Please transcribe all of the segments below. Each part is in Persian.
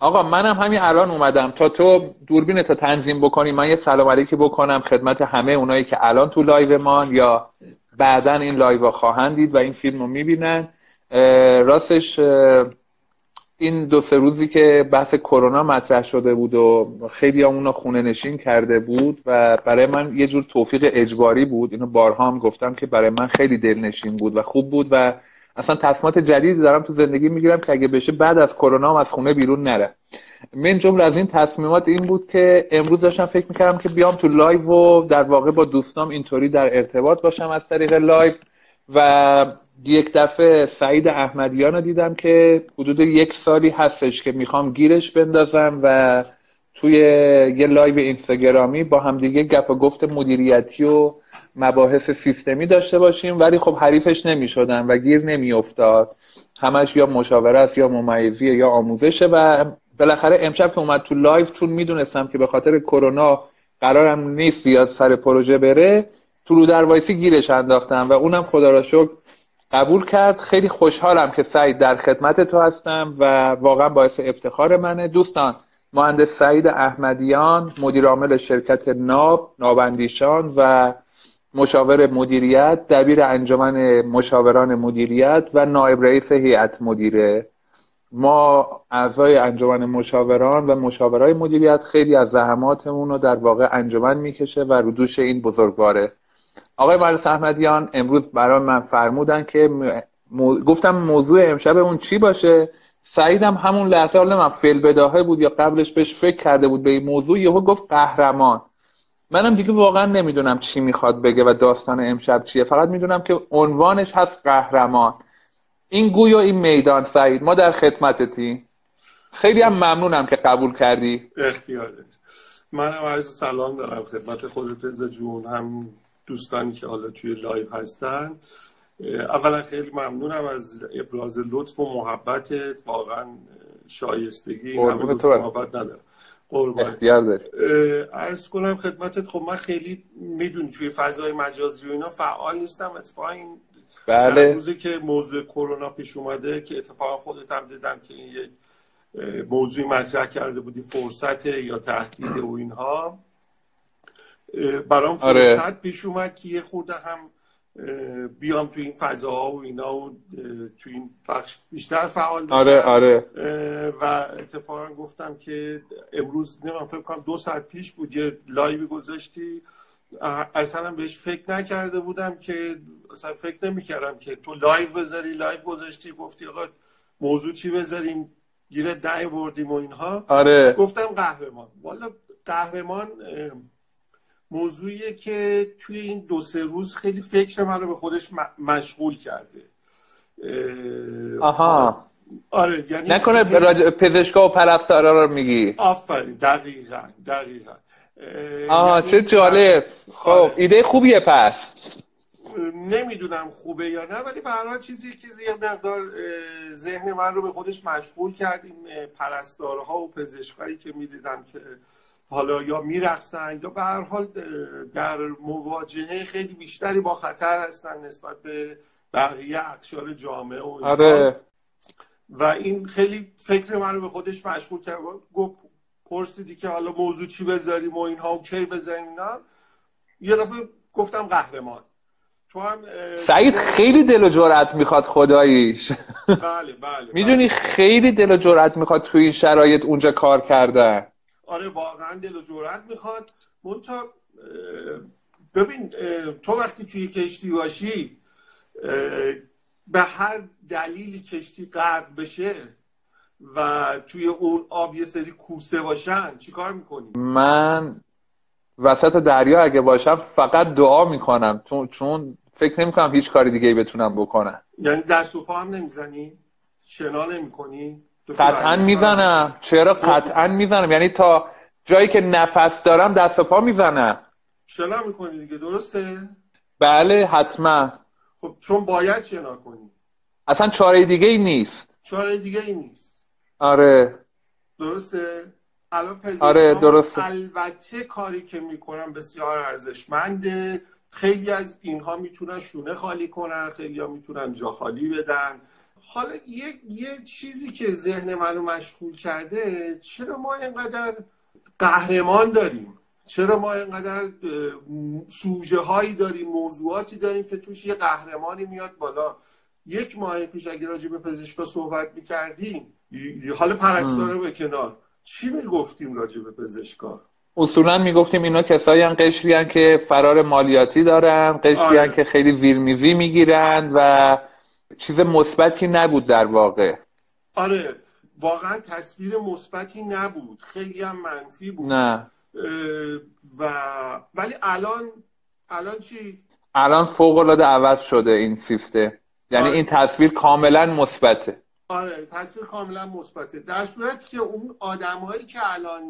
آقا منم همین الان اومدم. تا تو دوربین تا تنظیم بکنی من یه سلام علیکی بکنم خدمت همه اونایی که الان تو live مان یا بعدا این live خواهند دید و این فیلم رو می‌بینن. راستش این دو سه روزی که بحث کرونا مطرح شده بود و خیلی هممون خونه نشین کرده بود و برای من یه جور توفیق اجباری بود. اینو بارها هم گفتم که برای من خیلی دلنشین بود و خوب بود و اصلا تصمیمات جدیدی دارم تو زندگی می‌گیرم که اگه بشه بعد از کرونا هم از خونه بیرون نرم. من جمله از این تصمیمات این بود که امروز داشتم فکر می‌کردم که بیام تو live و در واقع با دوستام اینطوری در ارتباط باشم از طریق live و یک دفعه سعید احمدیان رو دیدم که حدود یک سالی هستش که می‌خوام گیرش بندازم و توی یه live اینستاگرامی با همدیگه گپ و گفت مدیریتی و مباحث سیستمی داشته باشیم ولی خب حریفش نمی‌شدم و گیر نمیافتاد. همش یا مشاوره است یا ممیزیه یا آموزشه و بالاخره امشب که اومد تو live چون می‌دونستم که به خاطر کرونا قرارم نیست بیاد سر پروژه بره تو رودروایسی گیرش انداختم و اونم خدا را شکر قبول کرد. خیلی خوشحالم که سعید در خدمت تو هستم و واقعا باعث افتخار منه. دوستان مهندس سعید احمدیان مدیر عامل شرکت ناب ناب‌اندیشان و مشاور مدیریت دبیر انجمن مشاوران مدیریت و نایب رئیس هیئت مدیره. ما اعضای انجمن مشاوران و مشاورای مدیریت خیلی از زحماتمون رو در واقع انجمن می‌کشه و ردوش این بزرگواره. آقای مهندس احمدیان امروز برای من فرمودن که گفتم موضوع امشب اون چی باشه؟ سعیدم همون لحظه حالا من فیل بداهه بود یا قبلش بهش فکر کرده بود به این موضوع یهو گفت قهرمان. منم دیگه واقعا نمی‌دونم چی می‌خواد بگه و داستان امشب چیه. فقط می‌دونم که عنوانش هست قهرمان. این گوی و این میدان سعید ما در خدمتتی. خیلی هم ممنونم که قبول کردی. اختیارت منم عرض سلام دارم خدمت خودت رضا جون هم دوستانی که حالا توی live هستن. اولا خیلی ممنونم از ابراز لطف و محبتت. واقعا شایستگی همه محبت ندارم. اختیار داری. کنم خدمتت خب من خیلی می‌دونی توی فضای مجازی و اینا فعال نیستم. اتفاقا این بله. روزی که موضوع کرونا پیش اومده که اتفاقا خودت هم دیدم که این یک موضوعی مطرح کرده بودی فرصت یا تهدید و اینها. برام آره. فرصت پیش اومد که یه خورده هم بیام تو این فضاها و اینا و تو این بخش بیشتر فعال بشم. آره آره. و اتفاقا گفتم که امروز نمیم فکر کنم دو ساعت پیش بود یه live ی گذاشتی. اصلا بهش فکر نکرده بودم که اصلا فکر نمی‌کردم که تو لایو بذاری لایو گذاشتی گفتی آقا موضوع چی بذاریم گیره ده وردیم و اینها. آره. گفتم قهرمان. والا قهرمان موضوعیه که توی این دو سه روز خیلی فکر من رو به خودش مشغول کرده. آها. آره یعنی نکنه راج... پزشکا و پرستارا رو میگی. آفرین دقیقا دقیقا. آها یعنی چه جالب. خب آره. ایده خوبیه پس. نمی‌دونم خوبه یا نه ولی به چیزی که یه مقدار ذهن من رو به خودش مشغول کرد این پرستارها و پزشکایی که می‌دیدم که حالا یا میرقصن یا به هر حال در مواجهه خیلی بیشتری با خطر هستن نسبت به بقیه اقشار جامعه و آره. و این خیلی فکر من رو به خودش مشغول کرد. گفت پرسیدی که حالا موضوع چی بذاریم و اینها و کی بذاریم اینا. یه دفعه گفتم قهرمان. تو هم سعید خیلی دل و جرأت می‌خواد خداییش. بله بله, بله. می‌دونی خیلی دل و جرأت می‌خواد توی این شرایط اونجا کار کردن. آره واقعا دل و جورت می‌خواد منتها ببین تو وقتی توی کشتی باشی به هر دلیلی کشتی غرق بشه و توی اون آب یه سری کوسه باشن چیکار می‌کنی؟ من وسط دریا اگه باشم فقط دعا می‌کنم چون چون فکر نمی‌کنم هیچ کاری دیگه بتونم بکنم یعنی دست و پا هم نمی‌زنی؟ شنا نمی‌کنی؟ قطعا می‌زنم. چرا قطعا می‌زنم؟ یعنی تا جایی که نفس دارم دست و پا می‌زنم. شنا می‌کنی دیگه درسته؟ بله حتما. خب چون باید شنا کنی. اصلا چاره دیگه ای نیست. چاره دیگه ای نیست. آره. درسته؟ الان آره درسته. البته کاری که می‌کنم بسیار ارزشمنده. خیلی از اینها می‌تونن شونه خالی کنن خیلی ها می‌تونن جا خالی بدن. حالا یه،, یه چیزی که ذهن منو مشغول کرده چرا ما اینقدر قهرمان داریم؟ چرا ما اینقدر سوژه هایی داریم موضوعاتی داریم که توش یه قهرمانی میاد بالا؟ یک ماه پیش اگه راجع به پزشکا صحبت می‌کردیم حال پرستاره به کنار. چی می‌گفتیم راجع به پزشکا؟ اصولا می‌گفتیم اینا کسایی هم قشری که فرار مالیاتی دارن قشری آره. که خیلی ویرمیزی می‌گیرن و چیز مثبتی نبود در واقع. آره واقعا تصویر مثبتی نبود. خیلی هم منفی بود. نه. و ولی الان الان چی؟ الان فوق العاده عوض شده این سیستم یعنی آره. این تصویر کاملا مثبته. آره تصویر کاملا مثبته. در صورتی که اون آدمایی که الان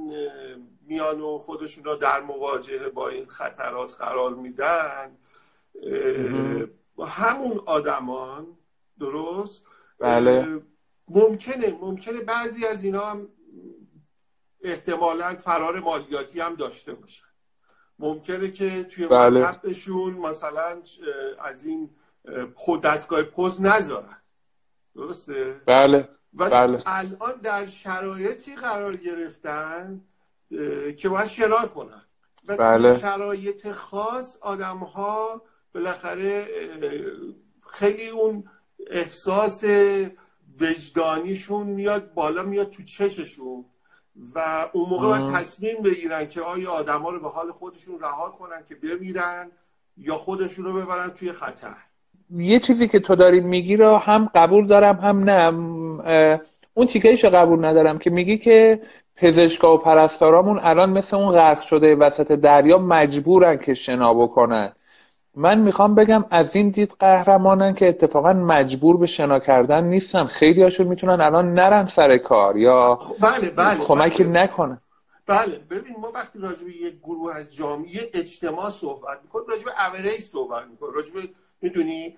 میان و خودشون رو در مواجهه با این خطرات قرار میدن همون آدمان درست بله ممکنه ممکنه بعضی از اینا هم احتمالا فرار مالیاتی هم داشته باشن ممکنه که توی بله. مثلا از این دستگاه پوز نذارن درسته؟ بله ولی بله. الان در شرایطی قرار گرفتن که باید شنا کنن و بله. شرایط خاص آدم ها بالاخره خیلی اون احساس وجدانیشون میاد بالا میاد تو چششون و اون موقع باید تصمیم بگیرن که آیا آدم ها رو به حال خودشون رها کنن که بمیرن یا خودشون رو ببرن توی خطر. یه چیزی که تو دارید میگی رو هم قبول دارم هم نه. اون تیکهش قبول ندارم که میگی که پزشکا و پرستارامون الان مثل اون غرق شده وسط دریا مجبورن که شنا بکنن. من می‌خوام بگم از این دید قهرمانن که اتفاقا مجبور به شنا کردن نیستن. خیلی هاشون می‌تونن الان نرن سر کار یا خب، بله بله کمکی بله. نکنن. بله ببین ما وقتی راجع به یک گروه از جامعه اجتماع صحبت می‌کنیم راجع به اوریج صحبت می‌کنیم. راجع به می‌دونی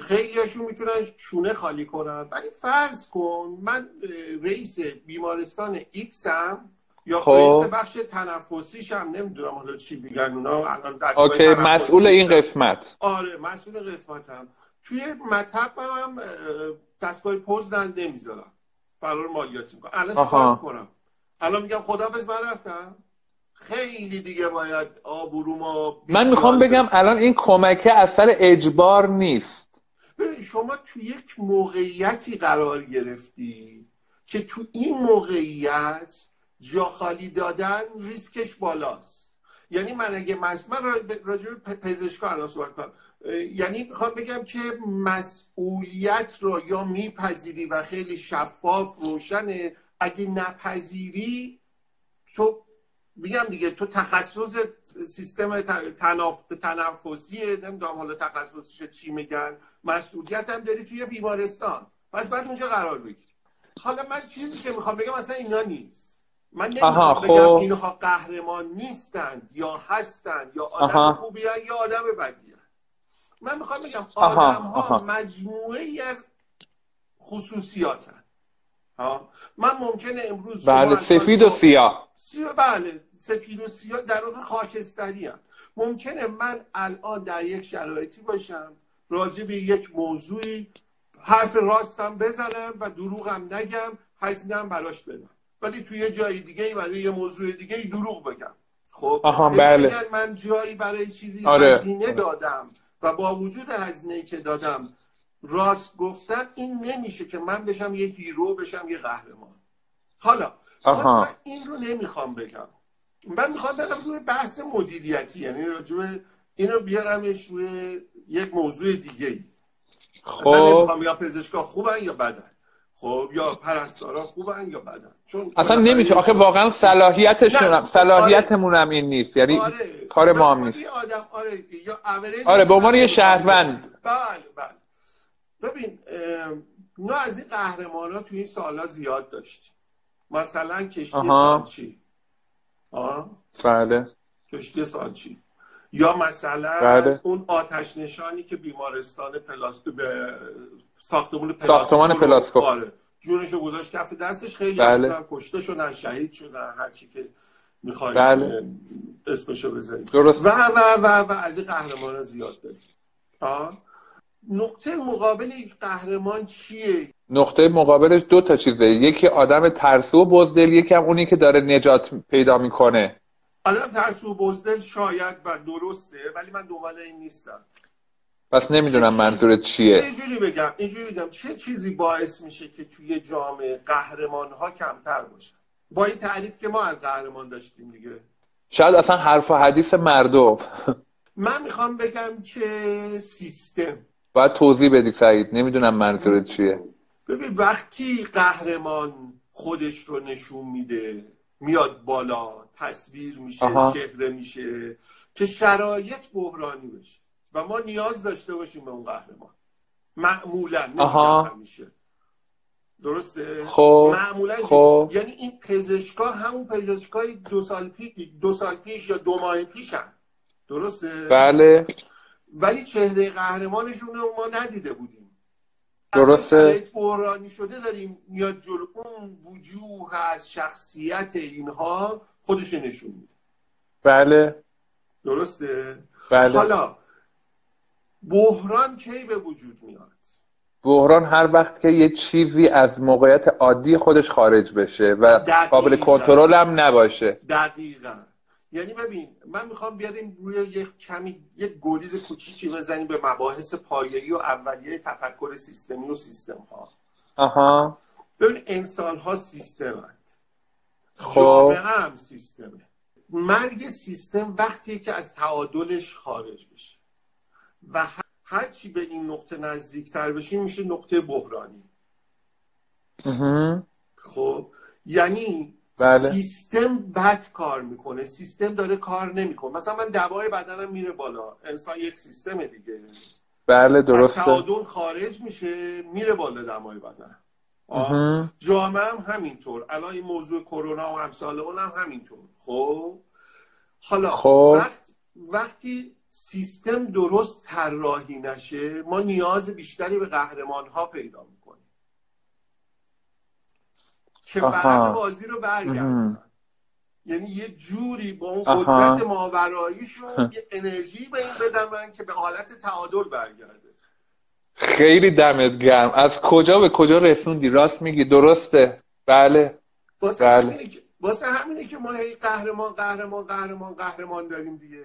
خیلی هاشون می‌تونن چونه خالی کنن. ولی فرض کن من رئیس بیمارستان ایکس هم یا خب. بخش تنفسیش هم نمی‌دونم حالا چی میگن اونا. الان OK مسئول این قسمت. آره مسئول قسمت هم توی مطب هم دستگاه پوز نمی‌ذارم. فرار مالیاتی می‌کنم. الان چیکار کنم الان میگم خدافظ من رفتم. خیلی دیگه باید آبرو ما من می‌خوام بگم الان این کمکه از سر اجبار نیست. ببین شما تو یک موقعیتی قرار گرفتی که تو این موقعیت جا خالی دادن ریسکش بالاست. یعنی من اگه من راجع به پزشکا الان صحبت کنم. یعنی می‌خوام بگم که مسئولیت رو یا میپذیری و خیلی شفاف روشنه. اگه نپذیری تو میگم دیگه تو تخصص سیستم تنف... تنفسیه. نمی‌دونم حالا تخصصش چی میگن. مسئولیت هم داری توی بیمارستان. پس بعد اونجا قرار بگیری. حالا من چیزی که می‌خوام بگم اصلا اینا نیست. من نمی‌خوام بگم خب. اینها قهرمان نیستند یا هستند یا آدم خوبی یا آدم بدی من می‌خوام بگم آدم ها مجموعه ای از خصوصیاتن من ممکنه امروز بله سفید و سیاه. بله سفید و سیاه در واقع خاکستری هم. ممکنه من الان در یک شرایطی باشم راجع به یک موضوعی حرف راستم بزنم و دروغم نگم هزینم براش بدم. ولی توی جای دیگه برای یه موضوع دیگه دروغ بگم. خب بله. من جایی برای چیزی آره. هزینه دادم و با وجود هزینه که دادم راست گفتن این نمیشه که من بشم یه هیرو بشم یه قهرمان. حالا من این رو نمی‌خوام بگم. من می‌خوام برم روی بحث مدیریتی یعنی راجبه اینو بیارمش روی یک موضوع دیگه ای خب. نمی‌خوام یا پزشکا خوبن یا بدن. خب یا پرستارا خوبن یا بدن. چون اصلا نمی‌تونه آخه واقعا صلاحیتشون صلاحیتمون هم این نیست. یعنی آره. کار ما هم نیست. آدم آره یا آره به عنوان یه شهروند. بله بله. ببین ما از این قهرمان ها تو این سالا زیاد داشتیم. مثلا کشتی سانچی. آه؟ بله. کشتی سانچی. یا مثلا بله. اون آتش نشانی که بیمارستان پلاسکو به ساختمون پلاسکو ساختمان پلاسکو. آره. جونشو گذاشت کف دستش خیلی بله. کشته شدن شهید شدن هرچی که می‌خوایم بله. اسمشو بزنیم. درست. و و و و از این قهرمان زیاد داریم. نقطه مقابل یک قهرمان چیه؟ نقطه مقابلش دو تا چیزه. یکی آدم ترسو و بزدل یکی هم اونی که داره نجات پیدا می‌کنه. آدم ترسو و بزدل شاید و درسته ولی من دنبال این نیستم. پس نمی‌دونم منظورت چیه. اینجوری بگم اینجوری بگم چه چیزی باعث میشه که توی جامعه قهرمان ها کمتر باشن؟ با این تعریف که ما از قهرمان داشتیم دیگه. شاید اصلا حرف و حدیث مردم. من می‌خوام بگم که سیستم. باید توضیح بدی سعید نمی‌دونم منظورت چیه. ببین وقتی قهرمان خودش رو نشون میده میاد بالا تصویر میشه آها. چهره میشه که شرایط بحرانی بشه. و ما نیاز داشته باشیم به اون قهرمان. معمولا همیشه. درسته؟ خب. معمولا خب. یعنی این پزشکا همون پزشکای دو سال پیش دو سال پیش یا دو ماه پیشن درسته؟ بله. ولی چهره قهرمانشون رو ما ندیده بودیم. درسته. بحرانی شده داریم میاد جلو. اون وجوه از شخصیت اینها خودش نشون میده. بله. درسته؟ بله. حالا بحران کی به وجود میاد؟ بحران هر وقت که یه چیزی از موقعیت عادی خودش خارج بشه و دقیقاً. قابل کنترل هم نباشه. دقیقا. یعنی ببین من می‌خوام بیاریم روی یک کمی یک گریز کوچیکی بزنیم به مباحث پایه‌ای و اولیه تفکر سیستمی و سیستم ها آها. ببین انسان ها سیستمند خب. جامعه هم سیستمه. مرگ سیستم وقتی که از تعادلش خارج بشه. و هر- هرچی به این نقطه نزدیکتر بشیم میشه نقطه بحرانی. خب؟ یعنی بله. سیستم بد کار می‌کنه سیستم داره کار نمی‌کنه. مثلا من دوای بدنم میره بالا. انسان یک سیستمه دیگه. بله از درسته. تعادل خارج میشه میره بالا دمای بدن. جامعه هم همینطور. الان این موضوع کرونا و امثال اون هم همینطور. خب؟ حالا خب. وقت وقتی سیستم درست طراحی نشه ما نیاز بیشتری به قهرمان ها پیدا می‌کنیم. که آها. ورق بازی رو برگردونن مهم. یعنی یه جوری با اون. قدرت ماوراییشون یه انرژی به این بدن من که به حالت تعادل برگرده. خیلی دمت گرم. از کجا به کجا رسوندی؟ راست میگی؟ درسته. بله. واسه بله. همینه که واسه همینه که ما هی قهرمان قهرمان قهرمان قهرمان داریم دیگه.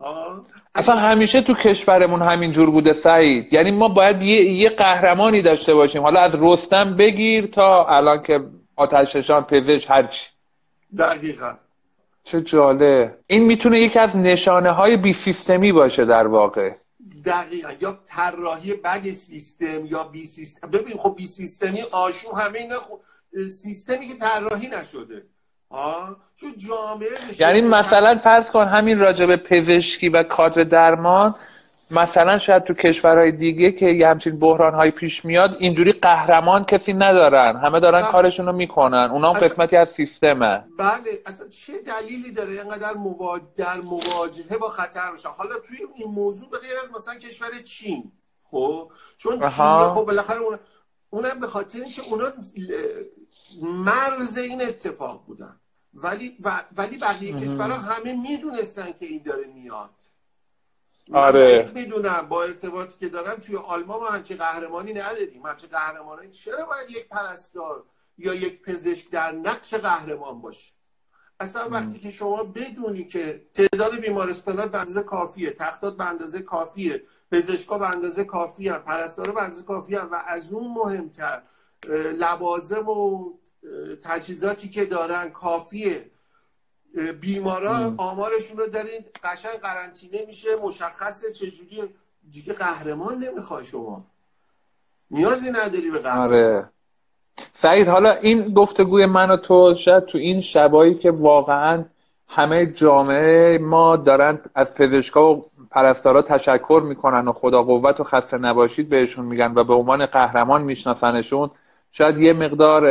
ها؟ اصلا همیشه تو کشورمون همینجور بوده سعید. یعنی ما باید یه, یه قهرمانی داشته باشیم. حالا از رستم بگیر تا الان که آتششان پزشک هرچی دقیقا. چه جالب. این می‌تونه یکی از نشانه های بی سیستمی باشه در واقع. دقیقا. یا طراحی بد سیستم یا بی سیستم. ببین خب بی سیستمی آشوب همه اینا خب سیستمی که طراحی نشده. ها چون جامعه یعنی مثلا فرض کن همین راجب پزشکی و کادر درمان مثلا شاید تو کشورهای دیگه که یه همچین بحرانهایی پیش میاد اینجوری قهرمان کسی ندارن. همه دارن بله. کارشون رو می‌کنن. اونا هم قسمتی از سیستمه. بله اصلا چه دلیلی داره اینقدر موا... در مواجهه با خطر باشن حالا توی این موضوع به غیر از مثلا کشور چین خب؟ چون. چین خب بالاخره اون... اونم به خاطر اینکه اونا مرز این اتفاق بودن. ولی و... ولی بقیه کشورها همه می‌دونستن که این داره میاد. آره. می‌دونم با ارتباطی که دارم توی آلمان ما همچین قهرمانی نداریم. همچین قهرمانی چرا باید یک پرستار یا یک پزشک در نقش قهرمان باشه؟ اصلا وقتی که شما بدونی که تعداد بیمارستانات به اندازه کافیه تختات به اندازه کافیه پزشکا به اندازه کافی هم پرستارا به اندازه کافی هم و از اون مهمتر لوازم و تجهیزاتی که دارن کافیه. بیمارا آمارشون رو دارین. قشنگ قرنطینه میشه مشخصه چجوری؟ دیگه قهرمان نمی‌خوای شما. نیازی نداری به قهرمان. آره. سعید حالا این گفتگوی من و تو شاید تو این شبایی که واقعا همه جامعه ما دارن از پزشکا و پرستارا تشکر می‌کنن و خدا قوت و خسته نباشید بهشون میگن و به عنوان قهرمان میشناسنشون شاید یه مقدار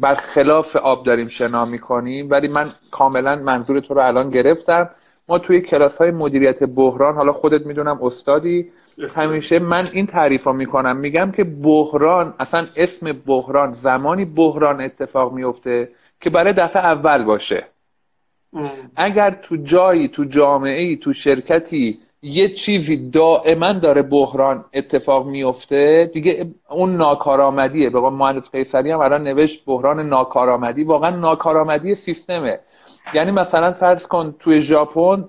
برخلاف آب داریم شنا می‌کنیم ولی من کاملا منظور تو رو الان گرفتم. ما توی کلاس های مدیریت بحران حالا خودت می‌دونم استادی همیشه من این تعریف ها می‌کنم. میگم که بحران اصلا اسم بحران زمانی بحران اتفاق میفته که برای دفعه اول باشه. ام. اگر تو جایی تو جامعه ای تو شرکتی یه چیزی دائما داره بحران اتفاق میفته. دیگه اون ناکارآمدیه. به قول مهندس قیصری هم الان نوشت بحران ناکارآمدی. واقعا ناکارآمدی سیستمه. یعنی مثلا فرض کن توی ژاپن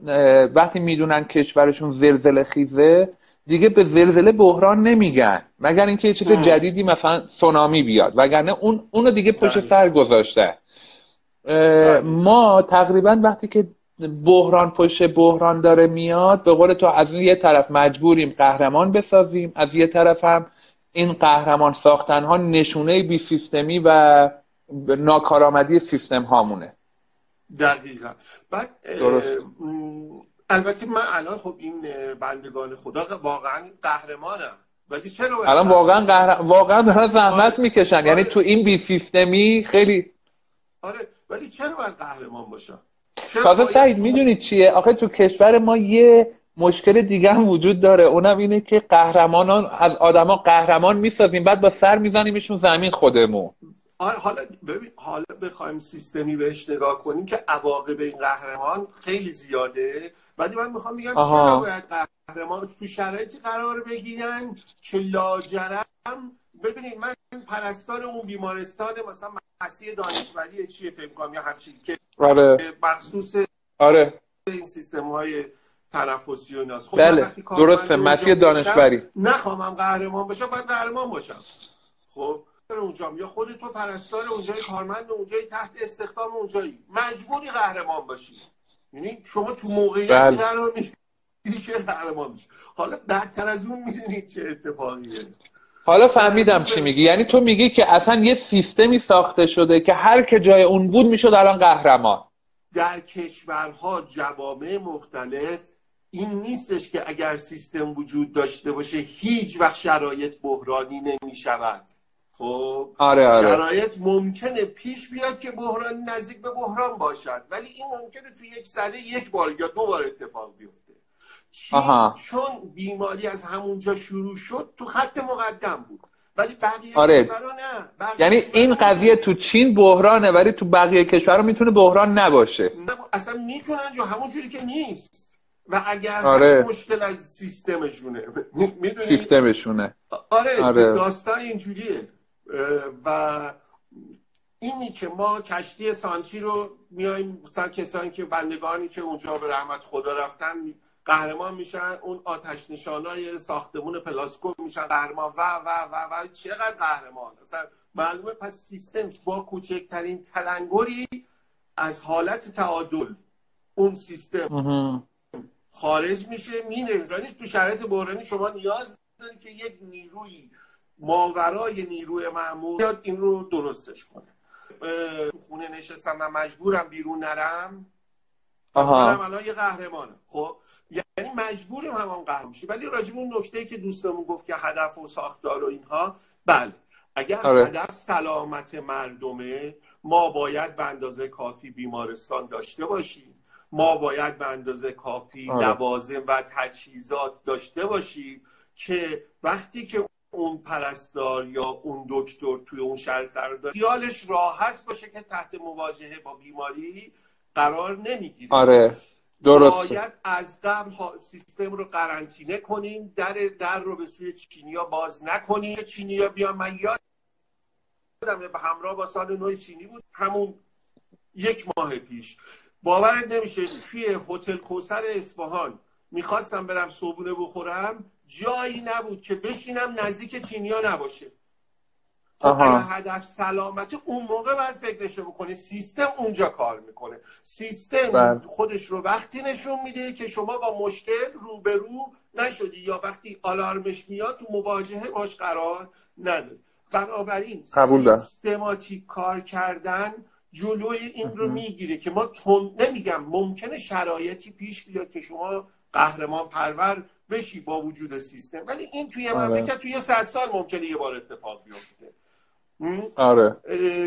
وقتی می‌دونن کشورشون زلزله خیزه دیگه به زلزله بحران نمیگن. مگر اینکه یه چیز جدیدی مثلا سونامی بیاد. وگرنه اون اونو دیگه پشت سر گذاشته. ما تقریبا وقتی که بحران پشت بحران داره میاد. به قول تو از یه طرف مجبوریم قهرمان بسازیم از یه طرف هم این قهرمان ساختن ها نشونه بی سیستمی و ناکارآمدی سیستم هامونه. دقیقا. بعد درست. البته من الان خب این بندگان خدا واقعا قهرمانم ولی چرا الان واقعا قهر... واقعا دارن زحمت آره. می‌کشن. یعنی آره. تو این بی سیستمی خیلی آره. ولی چرا باید قهرمان باشن؟ تازه سعید می‌دونید چیه؟ آخه تو کشور ما یه مشکل دیگه هم وجود داره. اونم اینه که قهرمانان از آدما قهرمان می‌سازیم بعد با سر میزنیمشون زمین خودمون. آره حالا ببین حالا بخوایم سیستمی بهش نگاه کنیم که عواقب این قهرمان خیلی زیاده. ولی من می‌خوام بگم چرا باید قهرمان تو شرایطی قرار بگیرن که لاجرم؟ ببینید من پرستار اون بیمارستان مثلا مسیح دانشوری چیه فکر کنم یا همچین که آره. مخصوص آره. این سیستم های تنفسی و ناس خب بله. درسته. مسیح دانشوری. نخوامم قهرمان باشم باید قهرمان باشم. خب اونجا یا خود تو پرستار اونجای کارمند اونجایی تحت استخدام اونجایی. مجبوری قهرمان باشی. یعنی شما تو موقعیتی بله. قرار میشه قهرمان میشه حالا بدتر از اون می‌دونید چه اتفاقیه. حالا فهمیدم چی میگی. یعنی تو میگی که اصلا یه سیستمی ساخته شده که هر که جای اون بود می‌شد الان قهرمان. در کشورها جوامع مختلف این نیستش که اگر سیستم وجود داشته باشه هیچ وقت شرایط بحرانی نمی‌شود. خب؟ آره آره. شرایط ممکنه پیش بیاد که بحران نزدیک به بحران باشد ولی این ممکنه تو یک سده یک بار یا دو بار اتفاق بیفته. آها. چون بیماری از همونجا شروع شد تو خط مقدم بود. ولی بقیه آره. نه. یعنی این قضیه تو چین بحرانه ولی تو بقیه کشورها می‌تونه بحران نباشه. اصلا می‌تونن جو همون جوری که نیست. و اگر آره. مشکل از سیستمشونه. می‌دونی؟ سیستمشونه. آره, آره. داستان اینجوریه. و اینی که ما کشتی سانچی رو میایم مثلا کسانی که بندگانی که اونجا به رحمت خدا رفتن قهرمان میشن اون آتش نشانای ساختمون پلاسکو میشن قهرمان و و و و چقدر قهرمان؟ اصلا معلومه پس سیستم با کوچکترین تلنگری از حالت تعادل اون سیستم خارج میشه مینه یعنی تو شرایط بحرانی شما نیاز داری که یک نیروی ماورای نیروی معمول بیاد این رو درستش کنه. خونه نشستم و مجبورم بیرون نرم. آها. الان یه قهرمانم. خب یعنی مجبوریم هم هم قهر ولی راجب اون نکته که دوستمون گفت که هدف و ساختار و اینها بله. اگر آره. هدف سلامت مردمه ما باید به اندازه کافی بیمارستان داشته باشیم. ما باید به اندازه کافی آره. لوازم و تجهیزات داشته باشیم که وقتی که اون پرستار یا اون دکتر توی اون شهر قرار داره خیالش راحت باشه که تحت مواجهه با بیماری قرار نمی‌گیره. آره. درسته. باید از قبل سیستم رو قرنطینه کنیم در در رو به سوی چینیا باز نکنیم. چینیا بیان من یادم به همراه با سال نو چینی بود. همون یک ماه پیش. باورت نمیشه توی هتل کوسر اصفهان می‌خواستم برم صبونه بخورم. جایی نبود که بشینم نزدیک چینیا نباشه. خب هدف سلامت اون موقع باید فکرش بکنه سیستم اونجا کار می‌کنه. سیستم بله. خودش رو وقتی نشون میده که شما با مشکل روبرو نشدی یا وقتی آلارمش میاد تو مواجهه باش قرار نداری بنابراین سیستماتیک کار کردن جلوی این رو می‌گیره که ما تون نمیگم ممکنه شرایطی پیش بیاد که شما قهرمان پرور بشی با وجود سیستم. ولی این توی آره. مملکت توی صد سال ممکنه یه بار اتفاق بیفته. آره.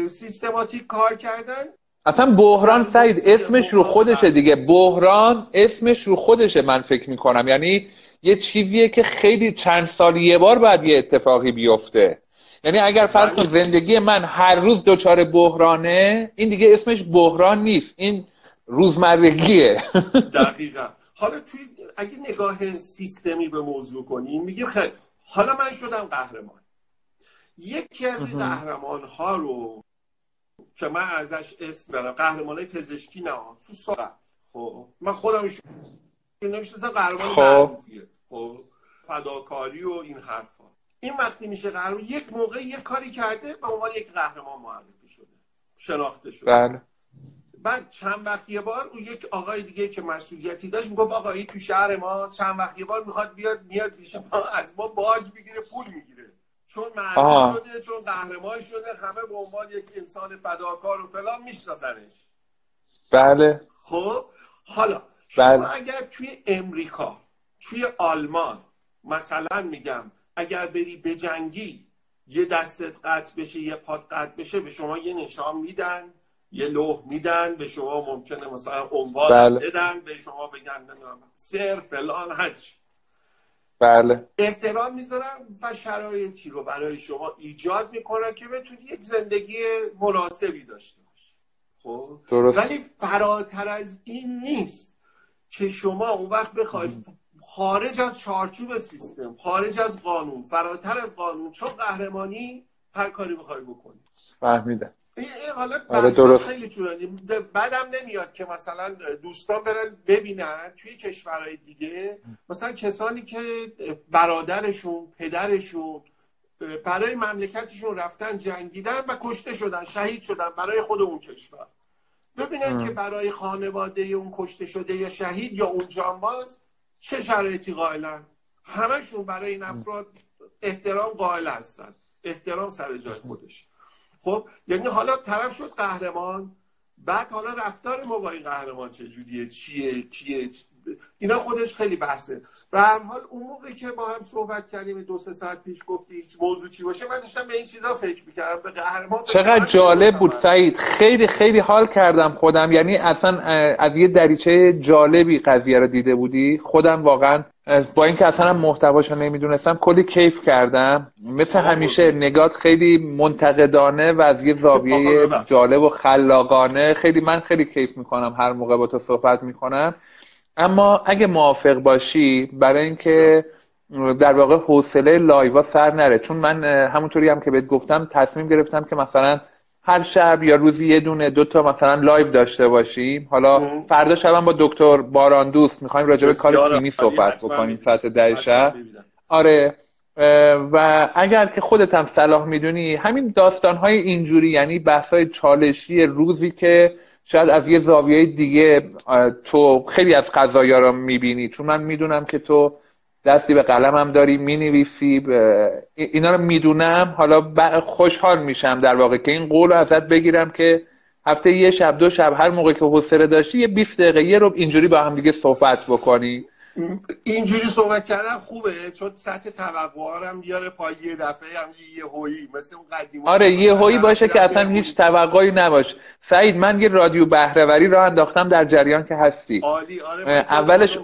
سیستماتیک کار کردن؟ اصلا بحران سعید اسمش رو خودشه دیگه. بحران اسمش رو خودشه من فکر می‌کنم. یعنی یه چیزیه که خیلی چند سال یه بار باید یه اتفاقی بیفته. یعنی اگر فرض کن زندگی من هر روز دچار بحرانه این دیگه اسمش بحران نیست. این روزمرگیه. دقیقا. حالا توی اگه نگاه سیستمی به موضوع کنیم میگیم خیلی حالا من شدم قهرمان. یکی از این قهرمان ها رو که من ازش اسم برم قهرمان های پزشکی نه تو سال خب من خودم نمی‌شناسم قهرمان خب. معروفیه. خب فداکاری و این حرفا. این وقتی میشه قهرمان یک موقع یک کاری کرده به عنوان یک قهرمان معرفی شده شناخته شده. بله. بعد چند وقت یه بار اون یک آقای دیگه که مسئولیتی داشت می‌گفت آقایی تو شهر ما چند وقت یه بار می‌خواد بیاد میاد ما از ما باج می‌گیره پول می‌گیره. چون معروف شده چون قهرمان شده همه به عنوان یک انسان فداکار و فلان میشناسنش بله خب حالا بله. شما اگر توی امریکا توی آلمان مثلا میگم اگر بری به جنگی یه دستت قطع بشه یه پات قطع بشه به شما یه نشان میدن یه لوح میدن به شما ممکنه مثلا عنوان بله. بدن به شما بگن سر فلان هرچی بله. احترام می‌ذارن و شرایطی رو برای شما ایجاد می‌کنن که بتونی یک زندگی مناسبی داشته باشی. خب؟ ولی فراتر از این نیست که شما اون وقت بخوای خارج از چارچوب سیستم خارج از قانون فراتر از قانون چون قهرمانی هر کاری بخوای بکنی. فهمیدم. حالا آره درست. خیلی بعدم نمیاد که مثلا دوستان برن ببینن توی کشورهای دیگه. مثلا کسانی که برادرشون پدرشون برای مملکتشون رفتن جنگیدن و کشته شدن شهید شدن برای خود اون کشور. ببینن که برای خانواده اون کشته شده یا شهید یا اون جانباز چه شرایطی قائلن. همشون برای این افراد احترام قائل هستن. احترام سر جای خودش. خب یعنی حالا طرف شد قهرمان بعد حالا رفتار ما با این قهرمان چجوریه؟ چیه؟ کیه؟ اینا خودش خیلی بحثه. به هر حال اون موقعی که با هم صحبت کردیم دو سه ساعت پیش گفتی هیچ موضوع چی باشه من داشتم به این چیزا فکر می‌کردم. به قهرمان چقدر جالب بود سعید. خیلی خیلی حال کردم خودم. یعنی اصلا از یه دریچه جالبی قضیه رو دیده بودی. خودم واقعا با اینکه اصلا محتواشو نمی‌دونستم کلی کیف کردم. مثل همیشه نگات خیلی منتقدانه و از یه زاویه جالب و خلاقانه. خیلی من خیلی کیف می‌کنم هر موقع با تو صحبت می‌کنم. اما اگه موافق باشی برای اینکه در واقع حوصله live ا سر نره. چون من همونطوری هم که بهت گفتم تصمیم گرفتم که مثلا هر شب یا روزی یه دونه دو تا مثلا live داشته باشیم. حالا فردا شب با دکتر باران دوست می‌خوایم راجع به کار تیمی صحبت بکنیم ساعت ده شب. آره و اگر که خودت هم صلاح می‌دونی همین داستان های اینجوری یعنی بحث های چالشی روزی که شاید از یه زاویه دیگه تو خیلی از قضایا رو می‌بینی. چون من می‌دونم که تو دستی به قلمم داری می‌نویسی اینا رو می‌دونم. حالا خوشحال میشم در واقع که این قول رو ازت بگیرم که هفته یه شب دو شب هر موقع که حوصله داشتی یه 20 دقیقه یه رو اینجوری با هم دیگه صحبت بکنی. اینجوری صحبت کردن خوبه چون سطح توقعارم بیاره پای یه دفعه هم یه هویی مثل اون قدیم آره یه هویی باشه که اصلا هیچ توقعی نباشه. سعید من یه رادیو بهره‌وری راه انداختم در جریان که هستی. عالی آره اولش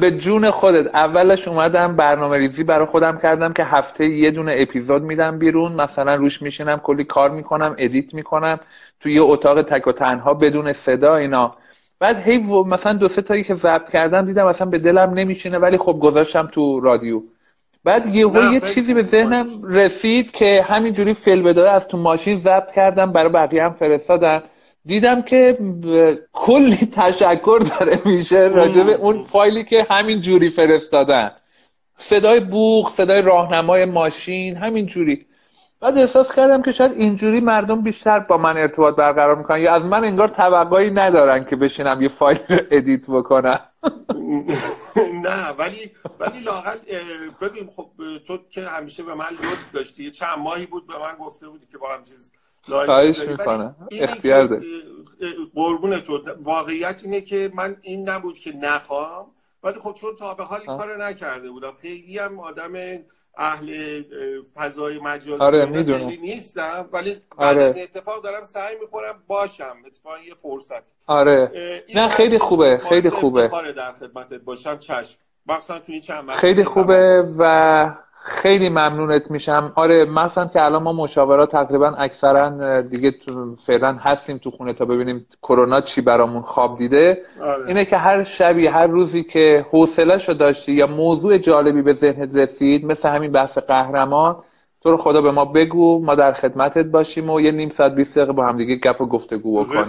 به جون خودت. اولش اومدم برنامه ریزی برای خودم کردم که هفته یه دونه اپیزود میدم بیرون. مثلا روش میشینم کلی کار می‌کنم edit می‌کنم. توی یه اتاق تک و تنها بدون صدا اینا. بعد هی مثلا دو سه تایی که ضبط کردم دیدم اصلا به دلم نمیشینه ولی خب گذاشتم تو رادیو. بعد یه یه چیزی به ذهنم رسید که همینجوری فیلم بداره از تو ماشین ضبط کردم برای بقیه هم فرستادم دیدم که کلی تشکر داره میشه راجع به اون فایلی که همین جوری فرستادن. صدای بوغ صدای راهنمای ماشین همین جوری. بعد احساس کردم که شاید اینجوری مردم بیشتر با من ارتباط برقرار می‌کنن یا از من انگار توقعی ندارن که بشینم یه فایل رو ادیت بکنم. نه ولی ولی لاقل ببین خب تو که همیشه به من لطف داشتی چند ماهی بود به من گفته بودی که با هم چیز خواهش می‌کنم اختیار ده قربون تو. واقعیت اینه که من این نبود که نخوام ولی خب چون تا به حال کار نکرده بودم. خیلی هم آدم اهل فضای مجازی آره می‌دونم. نیستم. ولی آره. از اتفاق دارم سعی می‌کنم باشم. اتفاقا یه فرصت. آره. نه خیلی خوبه خیلی خوبه. در خدمتت باشم. چشم. تو این چند خیلی خوبه و خیلی ممنونت میشم. آره مثلا که الان ما مشاورات تقریبا اکثرا دیگه فعلا هستیم تو خونه تا ببینیم کرونا چی برامون خواب دیده. آره. اینه که هر شبی هر روزی که حوصلهشو داشتی یا موضوع جالبی به ذهنت رسید مثل همین بحث قهرمان تو رو خدا به ما بگو ما در خدمتت باشیم و یه نیم ساعت 20 دقیقه با هم دیگه گپ و گفتگو بکنیم.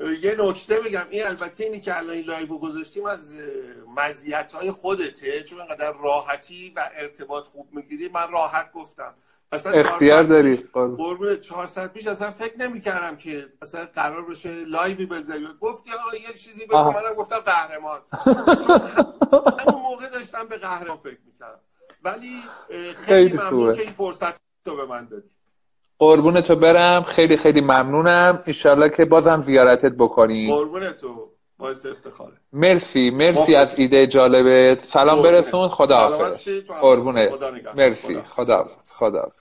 یه نکته بگم این البته اینی که الان این live گذاشتیم از مزیت های خودته. چون انقدر راحتی و ارتباط خوب می‌گیری من راحت گفتم. اصلا اختیار داری قربون. 400 پیش اصلا فکر نمی‌کردم که اصلا قرار بشه live ی بذاری. گفتی آقا یه چیزی بگو منم گفتم قهرمان. همون موقع داشتم به قهرمان فکر می‌کردم. ولی خیلی ممنون که این فرصتو به من دادی. قربون تو برم. خیلی خیلی ممنونم. ایشالله که بازم زیارتت بکنیم. قربون تو. باعث افتخاره. مرسی. مرسی از ایده جالبت. سلام برسون. خدا حافظ قربونه مرسی. خدا خدا